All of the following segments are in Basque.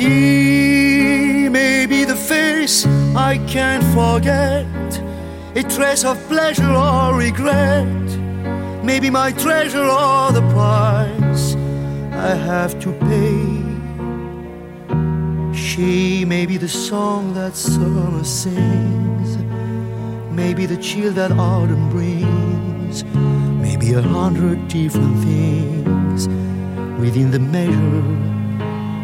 She may be the face I can't forget, a trace of pleasure or regret, maybe my treasure or the price I have to pay. She may be the song that summer sings, maybe the chill that autumn brings, maybe a hundred different things within the measure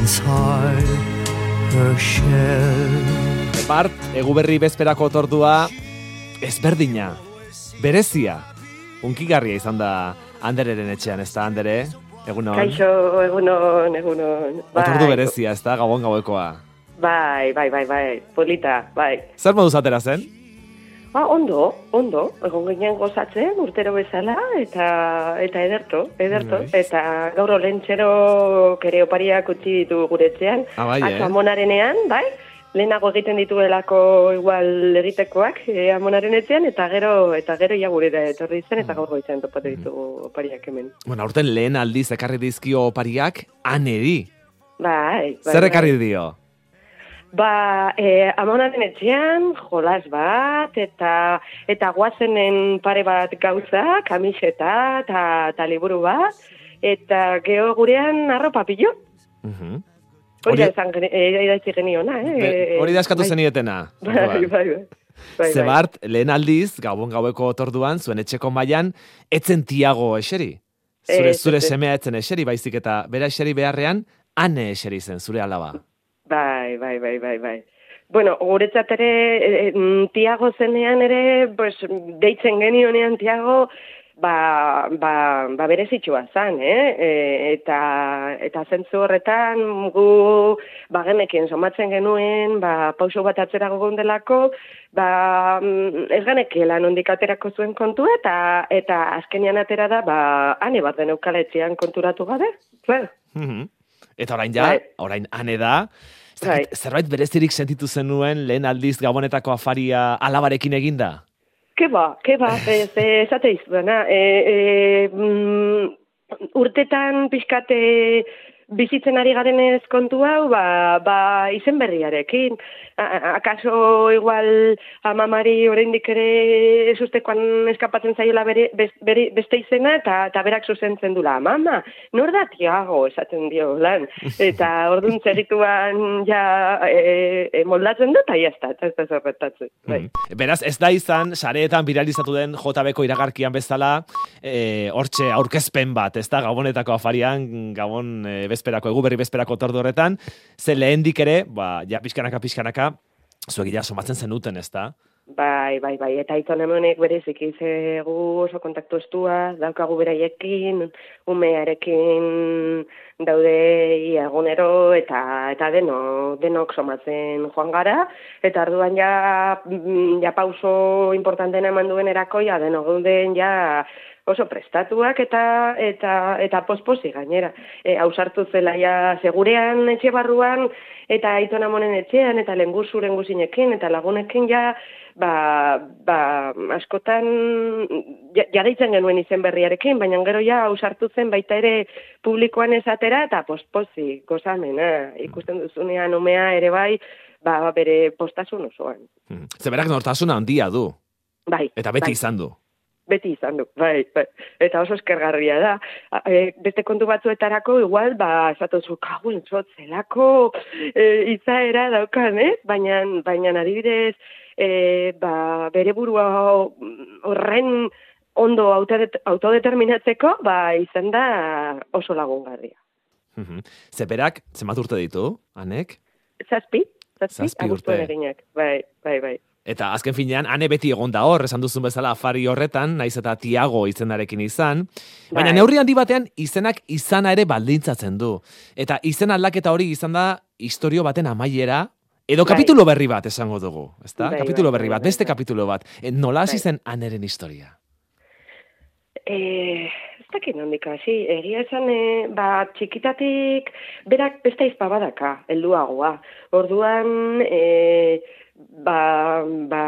inside her shell. Bart, eguberri bezperako tordua, ezberdina, berezia, unkigarria izan da Andereren etxean, ez da, Andere? Egunon? Kaixo, egunon, egunon. Otordu berezia, ez da, gabon gauekoa. Bai, bai, bai, bai, polita, bai. Zer moduz atera zen? Ba, ondo, ondo, egon ginen gozatzen, urtero bezala, eta eta ederto, ederto. Nice. Eta gaur olentxero kere opariak utzi ditu gure etxean. Ah, bai, eh? Amonarenean, bai? Lehenago egiten dituelako igual egitekoak e, amonaren etxean, eta gero eta gero ja gure da etorri zen, Mm. eta gaur goitzen topatu ditugu opariak hemen. Bueno, aurten lehen aldiz ekarri dizkio opariak, aneri. Bai, bai. Zer bai. ekarri dio? Ba, e, amonaren etxean, jolas bat, eta eta guazenen pare bat gauza, kamiseta, eta ta liburu bat, eta geho gurean arropa pilo. Mhm. Hori Hori- da esan geni- e, idatzi geniona, eh? Hori da eskatu bai. zenietena. Bai, bai, bai. bai, Ze bai. Lehen aldiz, gabon gaueko otorduan, zuen etxeko mailan, etzen tiago eseri. Zure, Ez, zure semea etzen eseri, baizik eta bera eseri beharrean, ane eseri zen, zure alaba. Bai, bai, bai, bai, bai. Bueno, guretzat ere, e, mm, Tiago zenean ere, pues, deitzen genionean Tiago, ba, ba, ba berezitxua zan, eh? E, eta, eta zentzu horretan, gu, ba, genekien somatzen genuen, ba, pauso bat atzera gogon delako, ba, mm, ez genekiela nondik aterako zuen kontua, eta, eta azkenian atera da, ba, ane bat deneukaletzean konturatu gabe, claro. Mhm. Eta orain ja, Bai. orain ane da, Bai. zerbait berezirik sentitu zenuen lehen aldiz gabonetako afaria alabarekin eginda? Ke ba, ke ba, ez, ez, esate izudana. E, e, mm, urtetan pixkate bizitzen ari garenez kontu hau, ba, ba izen berriarekin. A, akaso igual amamari oraindik ere esustekoan eskapatzen zaiola bere, bere, beste izena eta, eta berak zuzentzen dula. Mama, nor da Tiago esaten dio lan. Eta orduan segituan ja e, e, moldatzen dut, eta jazta, eta ez da zerretatzen. Bai. Mhm. Beraz, ez da izan, sareetan viralizatu den JBko iragarkian bezala, e, aurkezpen bat, ez da, gabonetako afarian, gabon e, bezperako, egu berri bezperako tordo horretan, ze lehendik ere, ba, ja pixkanaka, pixkanaka, zuek ja somatzen zenuten, ez da? Bai, bai, bai, eta aiton hemenek bereziki ze gu oso kontaktu estua, daukagu beraiekin, umearekin daude egunero eta eta deno, denok somatzen joan gara, eta arduan ja, ja pauso importantena eman duen erako, ja deno gauden ja oso prestatuak eta eta eta posposi gainera. E, ausartu zela ja segurean etxe barruan eta aitona monen etxean eta lenguzu lenguzinekin eta lagunekin ja ba, ba askotan ja, ja deitzen genuen izen berriarekin, baina gero ja ausartu zen baita ere publikoan esatera eta postpozi gozamena ikusten duzunean umea ere bai ba, bere postasun osoan. Mhm. Ze berak nortasuna handia du, Bai, eta beti bai. izan du. Beti izan du, bai, bai. Eta oso eskergarria da. E, beste kontu batzuetarako, igual, ba, esatuzu, kagun, zelako e, izaera daukan, ez? Baina, baina adibidez, e, ba, bere burua horren ondo autodet- autodeterminatzeko, ba, izan da oso lagungarria. Mhm. Ze berak, zenbat urte ditu, anek? Zazpi? Zazpi, Zazpi urte. eginak. Bai, bai, bai. Eta azken finean, ane beti egon da hor, esan duzun bezala afari horretan, naiz eta Tiago izenarekin izan. Baina Bai. neurri handi batean, izenak izana ere baldintzatzen du. Eta izen aldaketa hori izan da, historio baten amaiera, edo Bai. kapitulo berri bat esango dugu, ezta? Bai, kapitulo berri bat, beste kapitulo bat. E, nola hasi zen aneren historia? Eh, ez dakit nondik hasi, egia esan, e, ba, txikitatik berak beste izpa badaka, helduagoa. Orduan, e, ba, ba,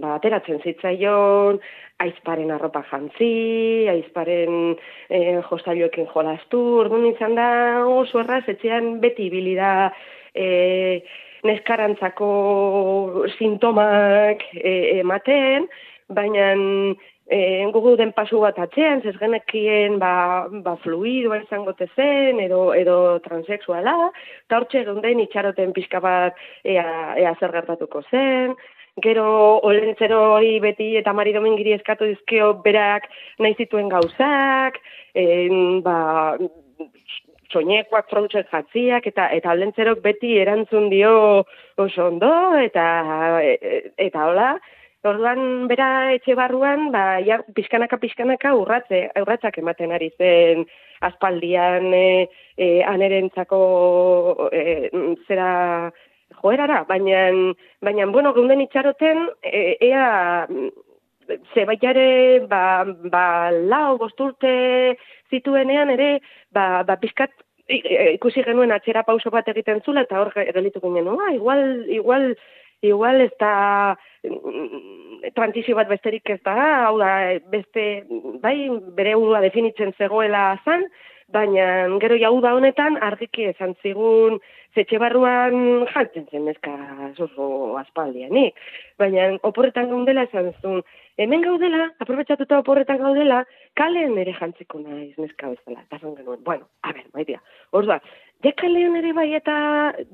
ba, ateratzen zitzaion, aizparen arropa jantzi, aizparen e, jostailuekin jolastu, orduan izan da oso erraz, etxean beti ibili da e, neskarantzako sintomak e, ematen, baina e, gugu den pasu bat atzean, ez genekien ba, ba fluidoa izango te zen, edo, edo transexuala, eta hortxe geunden itxaroten pixka bat ea, ea zer gertatuko zen, gero olentzero hori beti eta Mari Domingiri eskatu dizkio berak nahi zituen gauzak, en, ba, soinekoak frontzen jatziak eta eta olentzerok beti erantzun dio oso ondo eta e- eta hola Orduan bera etxe barruan, ba, ja, pixkanaka pixkanaka urratze, urratzak ematen ari zen aspaldian e, e, anerentzako e, zera joerara, baina, baina bueno, geunden itxaroten, e, ea zebaiare ba, ba, lau bosturte zituenean ere, ba, ba pixkat i- ikusi genuen atxera pauso bat egiten zula, eta hor ge- gelitu ginen, "Ah, igual, igual, igual ez da mm, transizio bat besterik ez da, hau da, beste, bai, bere burua definitzen zegoela zan, baina gero jau da honetan argiki esan zigun zetxe barruan jantzen zen neska oso aspaldianik. Baina oporretan gaudela esan zuen, hemen gaudela, aprobetsatuta oporretan gaudela, kalean ere jantziko naiz neska bezala. Eta zan genuen, bueno, a ber, maitea. Orduan, ja kalean ere bai eta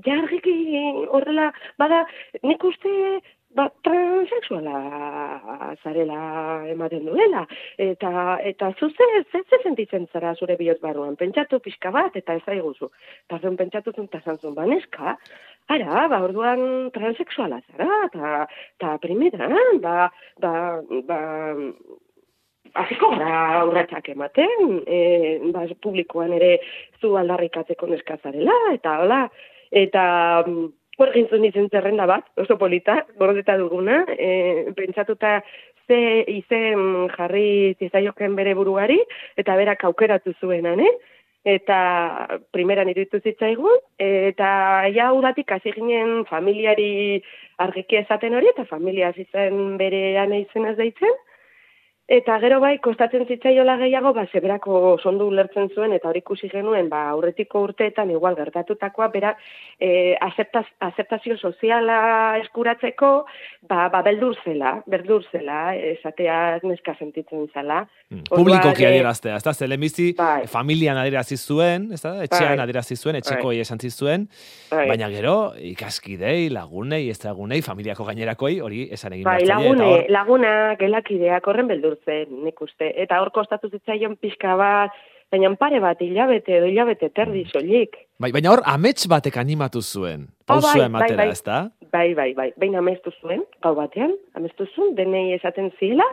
ja argiki horrela, bada, nik uste ba, transexuala zarela ematen duela. Eta, eta zuze, ze, ze sentitzen zara zure bihotz barruan, pentsatu pixka bat, eta ez aiguzu. Eta zuen pentsatu zuen, eta zantzun, ba, neska, ara, ba, orduan transexuala zara, eta, eta primeran, ba, ba, ba, Aziko gara urratxak ematen, e, ba, publikoan ere zu aldarrikatzeko neskazarela, eta hola, eta mm, hor gintzun izen zerrenda bat, oso polita, gordeta duguna, e, pentsatuta ze izen jarri zizaioken bere buruari, eta berak aukeratu zuenan, eh? eta primeran iruditu zitzaigun, eta ja udatik hasi ginen familiari argiki esaten hori, eta familia hasi zen bere ane izenaz deitzen, Eta gero bai, kostatzen zitzaiola gehiago, ba, zeberako sondu ulertzen zuen, eta hori ikusi genuen, ba, aurretiko urteetan igual gertatutakoa, bera, e, aceptaz, aceptazio soziala eskuratzeko, ba, ba, beldur zela, beldur zela, esatea neska sentitzen zela. Mm, Orduan, Publikoki eh, adieraztea, ez da, ze lehenbizi Bai. familian adierazi zuen, ez da, etxean Bai. adierazi zuen, etxekoi esan zuen, Bai. baina gero ikaskidei, lagunei, ez lagunei, familiako gainerakoi, hori esan egin Bai, lagune, eta hor, laguna, gelakideak horren beldurtzen, nik uste. Eta hor kostatu zitzaion pixka bat, baina pare bat hilabete edo hilabete terdi soilik. bai, baina hor amets batek animatu zuen, Oh, pausua bai, ematera, bai, bai. ez da? Bai, bai, bai. Behin amestu zuen, gau batean, amestu zuen, denei esaten ziela,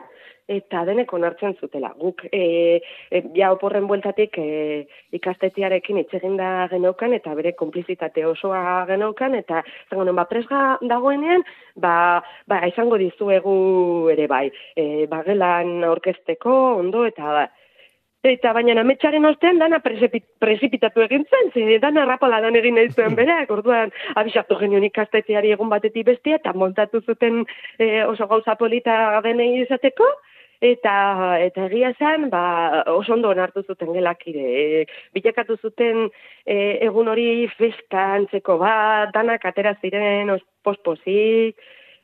eta denek onartzen zutela. Guk, e, e, ja oporren bueltatik e, ikastetziarekin itxeginda geneukan, eta bere konplizitate osoa geneukan, eta zango non, ba, presga dagoenean, ba, ba, izango dizuegu ere bai, e, bagelan aurkezteko, ondo, eta ba, Eta baina ametsaren ostean dana presepit, presipitatu egin zen, ze dana rapaladan egin nahi zuen bereak, orduan abisatu genion ikastetxeari egun batetik bestia, eta montatu zuten e, oso gauza polita denei izateko, eta eta egia zen, ba, oso ondo onartu zuten gelakire. E, bilakatu zuten e, egun hori festa antzeko bat, danak atera ziren os- pospozik,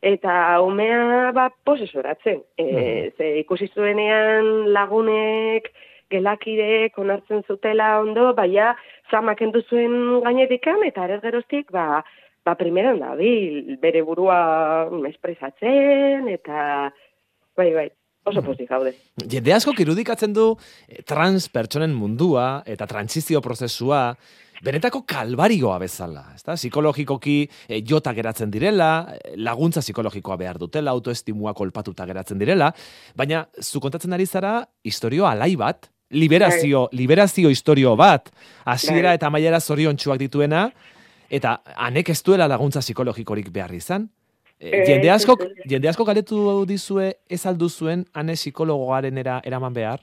eta umea ba posesoratzen. E, ze ikusi zuenean lagunek gelakidek onartzen zutela ondo, baina zamak zuen gainetikan, eta ere geroztik, ba, ba primeran da, bere burua espresatzen, eta bai, bai. Oso pozik gaude. Jende asko irudikatzen du eh, trans pertsonen mundua eta transizio prozesua benetako kalbarioa bezala, ezta? Psikologikoki e, jota geratzen direla, eh, laguntza psikologikoa behar dutela, autoestimua kolpatuta geratzen direla, baina zu kontatzen ari zara historio alai bat, liberazio, bai. liberazio historio bat, hasiera bai. eta maiera zoriontsuak dituena, eta anek ez duela laguntza psikologikorik behar izan, E, jende asko jende asko galetu dizue ez aldu zuen ane psikologoaren era eraman behar.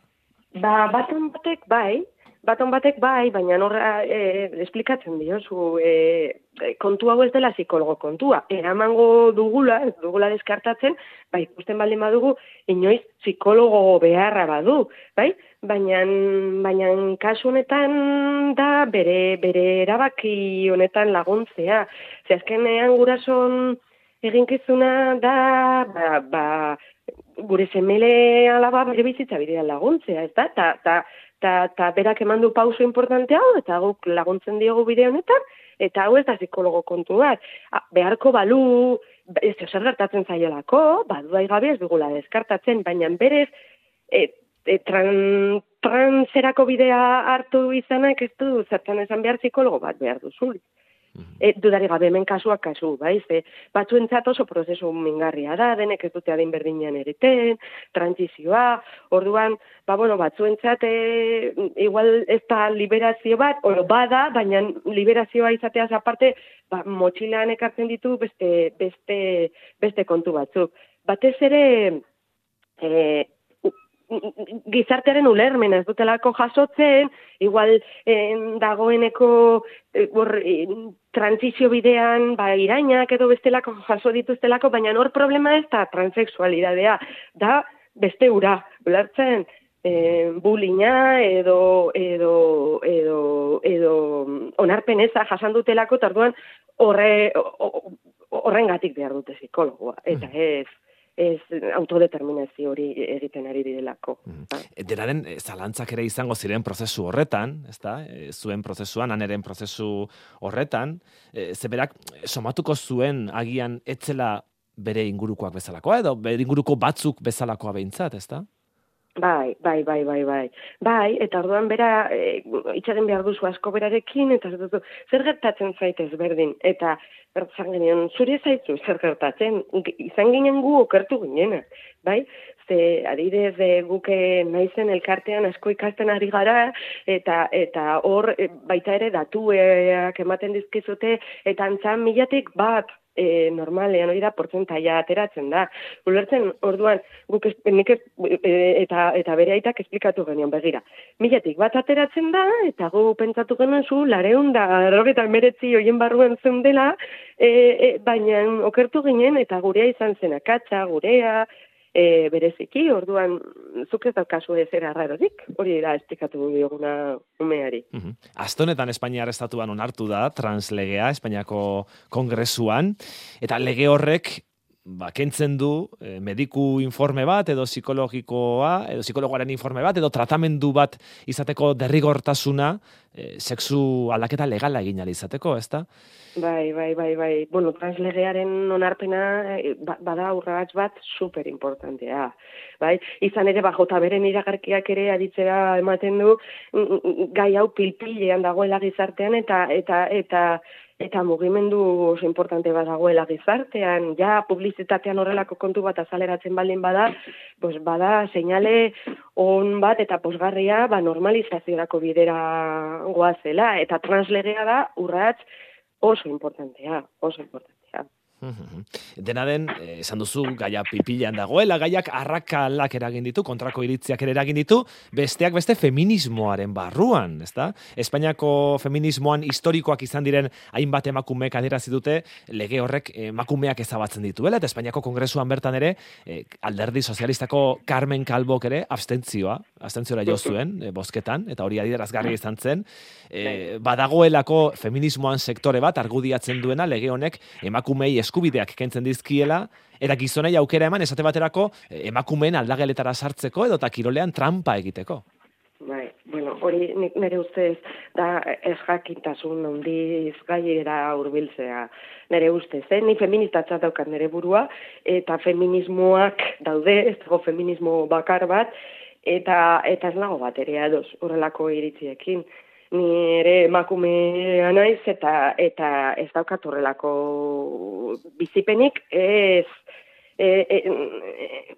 Ba, baton batek bai, baton batek bai, baina norra eh esplikatzen diozu eh kontu hau ez dela psikologo kontua. Eramango dugula, ez dugula deskartatzen, bai, ikusten baldin badugu inoiz psikologo beharra badu, bai? Baina baina kasu honetan da bere bere erabaki honetan laguntzea. Ze azkenean gurason eginkizuna da, ba, ba, gure semele alaba bere bizitza bidea laguntzea, ez da? Ta, ta, ta, ta berak eman du pauso importante hau, eta guk laguntzen diogu bideo honetan, eta hau ez da psikologo kontu bat. beharko balu, ez zer gertatzen zaiolako, badu gabe ez dugula deskartatzen, baina berez, e, e, tran, transerako bidea hartu izanak ez du zertan esan behar psikologo bat behar duzulik. E, dudari gabe hemen kasuak kasu, bai, ze batzuentzat oso prozesu mingarria da, denek ez dute adin berdinean ereten, transizioa, orduan, ba, bueno, batzuentzat e, igual ez da liberazio bat, oro bada, baina liberazioa izateaz aparte, ba, motxilean ekartzen ditu beste, beste, beste kontu batzuk. Batez ere, e, gizartearen ulermen ez dutelako jasotzen, igual en, dagoeneko e, transizio bidean ba, irainak edo bestelako jaso dituztelako, baina hor problema ez da transexualidadea, da beste ura, ulertzen, e, bulina edo, edo, edo, edo onarpen eza jasan dutelako, tarduan horre, horrengatik behar dute psikologoa, eta mm. ez, ez autodeterminazio hori egiten ari direlako. Mm. Denaren, eh, zalantzak ere izango ziren prozesu horretan, ezta? E, zuen prozesuan, aneren prozesu horretan, e, zeberak somatuko zuen agian etzela bere ingurukoak bezalakoa, edo bere inguruko batzuk bezalakoa behintzat, ezta? Bai, bai, bai, bai, bai. Bai, eta orduan bera, e, itxagen behar duzu asko berarekin, eta zer gertatzen zaitez berdin, eta bertzan genion, zure zaitu zer gertatzen, izan ginen gu okertu ginen, bai? Ze, adidez, e, guke naizen elkartean asko ikasten ari gara, eta eta hor e, baita ere datuak ematen dizkizute, eta antzan milatik bat, e, normalean hori da portzentaia ateratzen da. Ulertzen orduan guk ez, nik e, eta eta bere aitak esplikatu genion begira. Milatik bat ateratzen da eta gu pentsatu genuen zu lareun da errogeta meretzi hoien barruan zen dela, e, e, baina okertu ginen eta gurea izan zen akatsa, gurea, e, bereziki, orduan, zuk ez daukazu ez era rarorik, hori da esplikatu dioguna umeari. Uh -huh. Astonetan Espainiar estatuan onartu da, translegea, Espainiako kongresuan, eta lege horrek ba, kentzen du eh, mediku informe bat, edo psikologikoa, edo psikologoaren informe bat, edo tratamendu bat izateko derrigortasuna, e, sexu aldaketa legala egin izateko, ezta? Bai, bai, bai, bai. Bueno, translegearen onarpena eh, ba, bada urratz bat super importantea. Bai, izan ere bajota beren iragarkiak ere aditzera ematen du mm, mm, mm, gai hau pilpilean dagoela gizartean eta eta eta eta mugimendu oso importante bat dagoela gizartean, ja publizitatean horrelako kontu bat azaleratzen baldin bada, pues bada seinale on bat eta posgarria ba normalizaziorako bidera goazela eta translegea da urrats oso importantea, oso importantea. Dena den, eh, esan duzu, gaia pipilan dagoela, gaiak arrakalak eragin ditu, kontrako iritziak ere eragin ditu, besteak beste feminismoaren barruan, ezta? Espainiako feminismoan historikoak izan diren hainbat emakumeek adierazi dute lege horrek emakumeak ezabatzen dituela, eta Espainiako kongresuan bertan ere, eh, alderdi sozialistako Carmen Calbok ere, abstentzioa, abstentziora jo zuen, eh, bosketan, eta hori adierazgarri izan zen, e, badagoelako feminismoan sektore bat, argudiatzen duena, lege honek emakumei eskubideak kentzen dizkiela, eta gizonei aukera eman esate baterako eh, emakumeen aldageletara sartzeko edo ta kirolean trampa egiteko. Bai, bueno, hori nik nire ustez da ez jakintasun handiz gaiera hurbiltzea nire ustez, eh? ni feministatza daukat nire burua, eta feminismoak daude, ez dago feminismo bakar bat, eta eta ez nago bat ere ados horrelako iritziekin. Ni ere emakumea naiz eta eta ez daukat horrelako bizipenik ez e, e,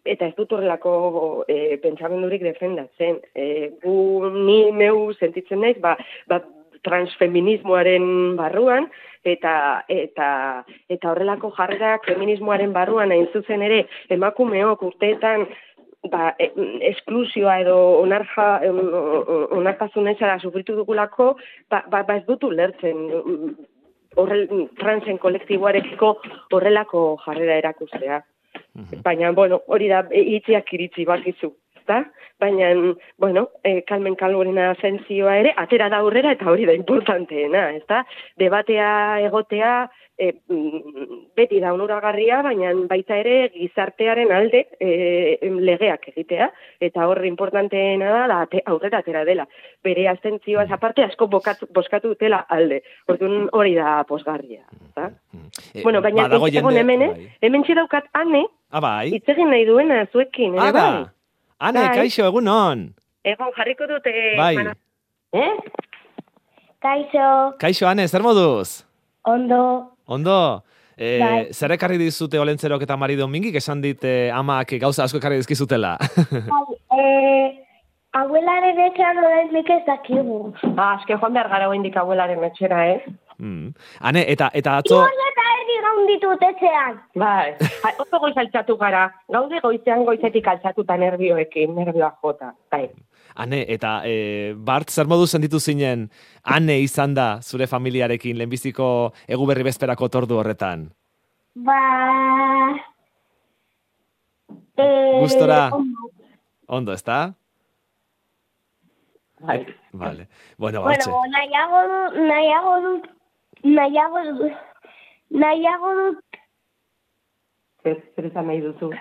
eta ez dut horrelako e, pentsamendurik defendatzen. E, gu ni meu sentitzen naiz, ba, ba transfeminismoaren barruan eta eta eta horrelako jarrerak feminismoaren barruan hain zuzen ere emakumeok urteetan ba, e, esklusioa edo onarja, onartasun etxara sufritu dugulako, ba, ba, ba ez dutu lertzen horrel, transen kolektiboarekiko horrelako jarrera erakustea. Mhm. Baina, bueno, hori da, itziak iritzi bakizu, ezta? Baina, bueno, e, kalmen kalborena zentzioa ere, atera da aurrera eta hori da importanteena, ezta? Debatea egotea, e, beti da onuragarria, baina baita ere gizartearen alde e, legeak egitea, eta horre importanteena da, da ate, aurrera atera dela. Bere astentzioa aparte asko bokatu, boskatu dutela alde. Orduan hori da posgarria. Da? E, bueno, baina ez egon hemen, bai. hemen txedaukat ane, ah, bai. itzegin nahi duena zuekin. Ah, bai. Ane, bai. kaixo, egun hon. Egon jarriko dute. Bai. Eh? Kaixo. Kaixo, Ane, zer moduz? Ondo. Ondo, e, bai. zer ekarri dizute olentzerok eta mari domingik, esan dit eh, amak gauza asko ekarri dizkizutela? bai, e, abuelaren etxean horrein nik ez dakigu. Ah, eske joan behar gara indik abuelaren etxera, eh? Mm. Ane, eta, eta atzo... Iorda eta erdi gaun ditut etxean. Bai, oso goiz altzatu gara, gaude goizean goizetik altzatuta nervioekin, nervioa jota, bai. Ane, eta e, Bart, zer modu sentitu zinen, ane izan da zure familiarekin lehenbiziko egu berri bezperako tordu horretan? Ba... E, Gustora? Ondo, ondo ezta? Bai. Vale. Bueno, bueno nahiago nahiago du, nahiago du, nahiago du, zer, zer nahi duzu?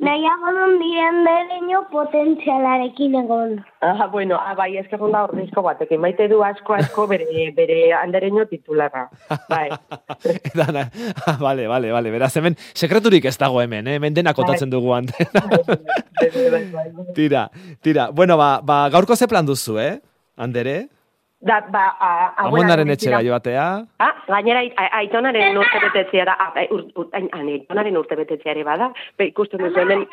nahiago duen diren bereño potentzialarekin egon. Ah, bueno, ah, bai, ez kegon da horrizko batek, maite du asko asko bere, bere andereño titularra. Bai. Dana, ah, vale, vale, vale, beraz, hemen, sekreturik ez dago hemen, eh? hemen denak otatzen dugu antena. tira, tira, bueno, ba, ba, gaurko ze plan duzu, eh, Andere? Da, ba, a, Amonaren etxera joatea. Ah, gainera, aitonaren urte betetzea da, ur, ur, aitonaren urte betetzea ere bada, be, ikusten duzu hemen...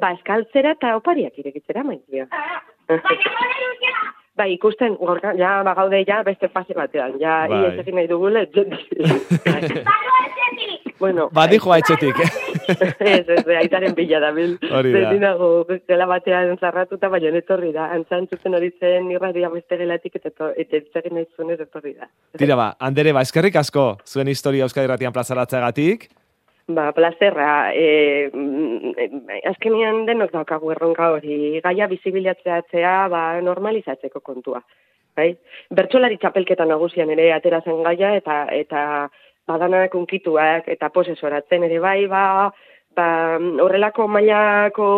Ba, eskaltzera eta opariak irekitzera, maitea. Ba, ikusten, gorka, ja, ba, gaude, ja, beste fase batean, ja, bai. ies egin nahi dugule, bueno, ba, dijo haitxetik, eh? ez, ez, aitaren bila da, bil. Hori da. Zendinago, gela batean zarratuta, baina netorri da. Antzantzuten hori zen irradia beste gelatik, eta etzegin nahi zuen ez etorri da. Tira ba, Andere, ba, eskerrik asko, zuen historia Euskadi Ratian plazaratzeagatik. Ba, plazerra, e, azkenian denok daukagu erronka hori, gaia bizibilatzea, ba, normalizatzeko kontua. Bai? Bertxolari txapelketa nagusian ere atera zen gaia, eta, eta badanak unkituak eta posesoratzen ere bai, ba, ba, horrelako mailako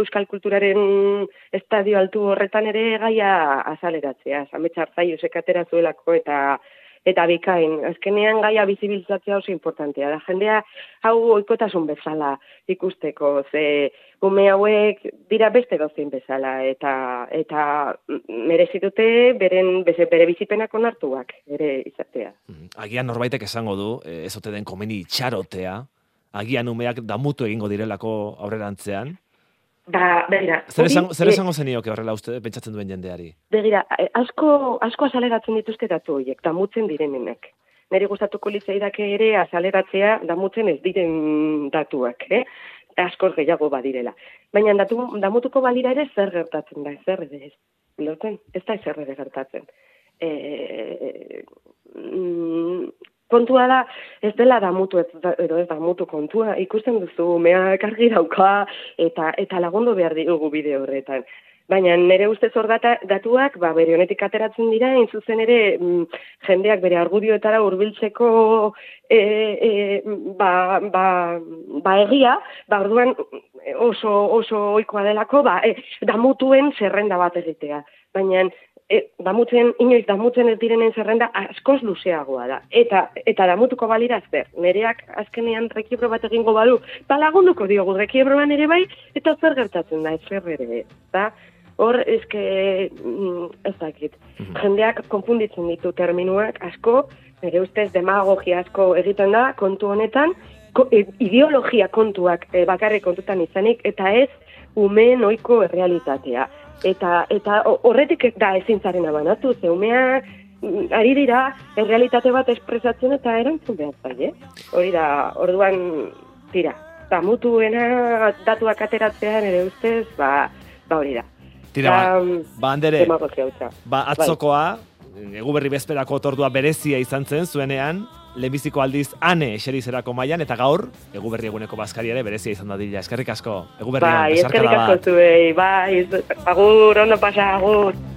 euskal kulturaren estadio altu horretan ere gaia azaleratzea, zametxar zaio sekatera zuelako eta eta bikain. Azkenean gaia bizibilizatzea oso importantea da. Jendea hau oikotasun bezala ikusteko, ze ume hauek dira beste dozein bezala eta eta merezi dute beren bere bizipenak onartuak ere izatea. Mm, agian norbaitek esango du, eh, ez ote den komeni txarotea, agian umeak damutu egingo direlako aurrerantzean. Ba, begira. Zer esango, zer esango zenioke horrela uste pentsatzen duen jendeari? Begira, eh, asko, asko azaleratzen dituzte datu horiek, damutzen direnenek. Neri gustatuko litzaidake ere azaleratzea damutzen ez diren datuak, eh? askoz gehiago badirela. Baina datu, damutuko balira ere zer gertatzen da, zer ere ez. Loten, ez da zer ere gertatzen. E, mm, kontua da, ez dela damutu, ez, edo ez damutu kontua, ikusten duzu, mea kargi dauka, eta, eta lagundu behar ditugu bide horretan. Baina nire ustez hor datuak, ba, bere honetik ateratzen dira, hain zuzen ere, mm, jendeak bere argudioetara hurbiltzeko e, e, ba, ba, ba egia, ba, orduan oso, oso oikoa delako, ba, e, damutuen zerrenda bat egitea. Baina, e, damutzen, inoiz damutzen ez direnen zerrenda askoz luzeagoa da. Eta, eta damutuko balira zer, nereak azkenean rekiebro bat egingo badu, ba lagunduko diogu rekiebroan ere bai, eta zer gertatzen da, zer ere, eta hor, eske, mm, ez dakit, jendeak konfunditzen ditu terminuak asko, nire ustez demagogia asko egiten da, kontu honetan, ko, e, ideologia kontuak e, bakarrik kontutan izanik, eta ez umeen oiko errealitatea. Eta, eta ho- horretik da ezintzaren abanatu, ze umeak mm, ari dira errealitate bat espresatzen eta erantzun behar zaie. Hori da, orduan, tira, damutuena datuak ateratzea nire ustez, ba, ba hori da. Tira, ba, ba andere, demagogia hutsa. ba atzokoa, eguberri bezperako otordua berezia izan zen zuenean, lehenbiziko aldiz ane eserizerako mailan eta gaur, eguberri eguneko bazkaria ere berezia izan dadila. Eskerrik asko, eguberrian, Bai, eskerrik asko zuei, bai, agur, ondo pasa, agur.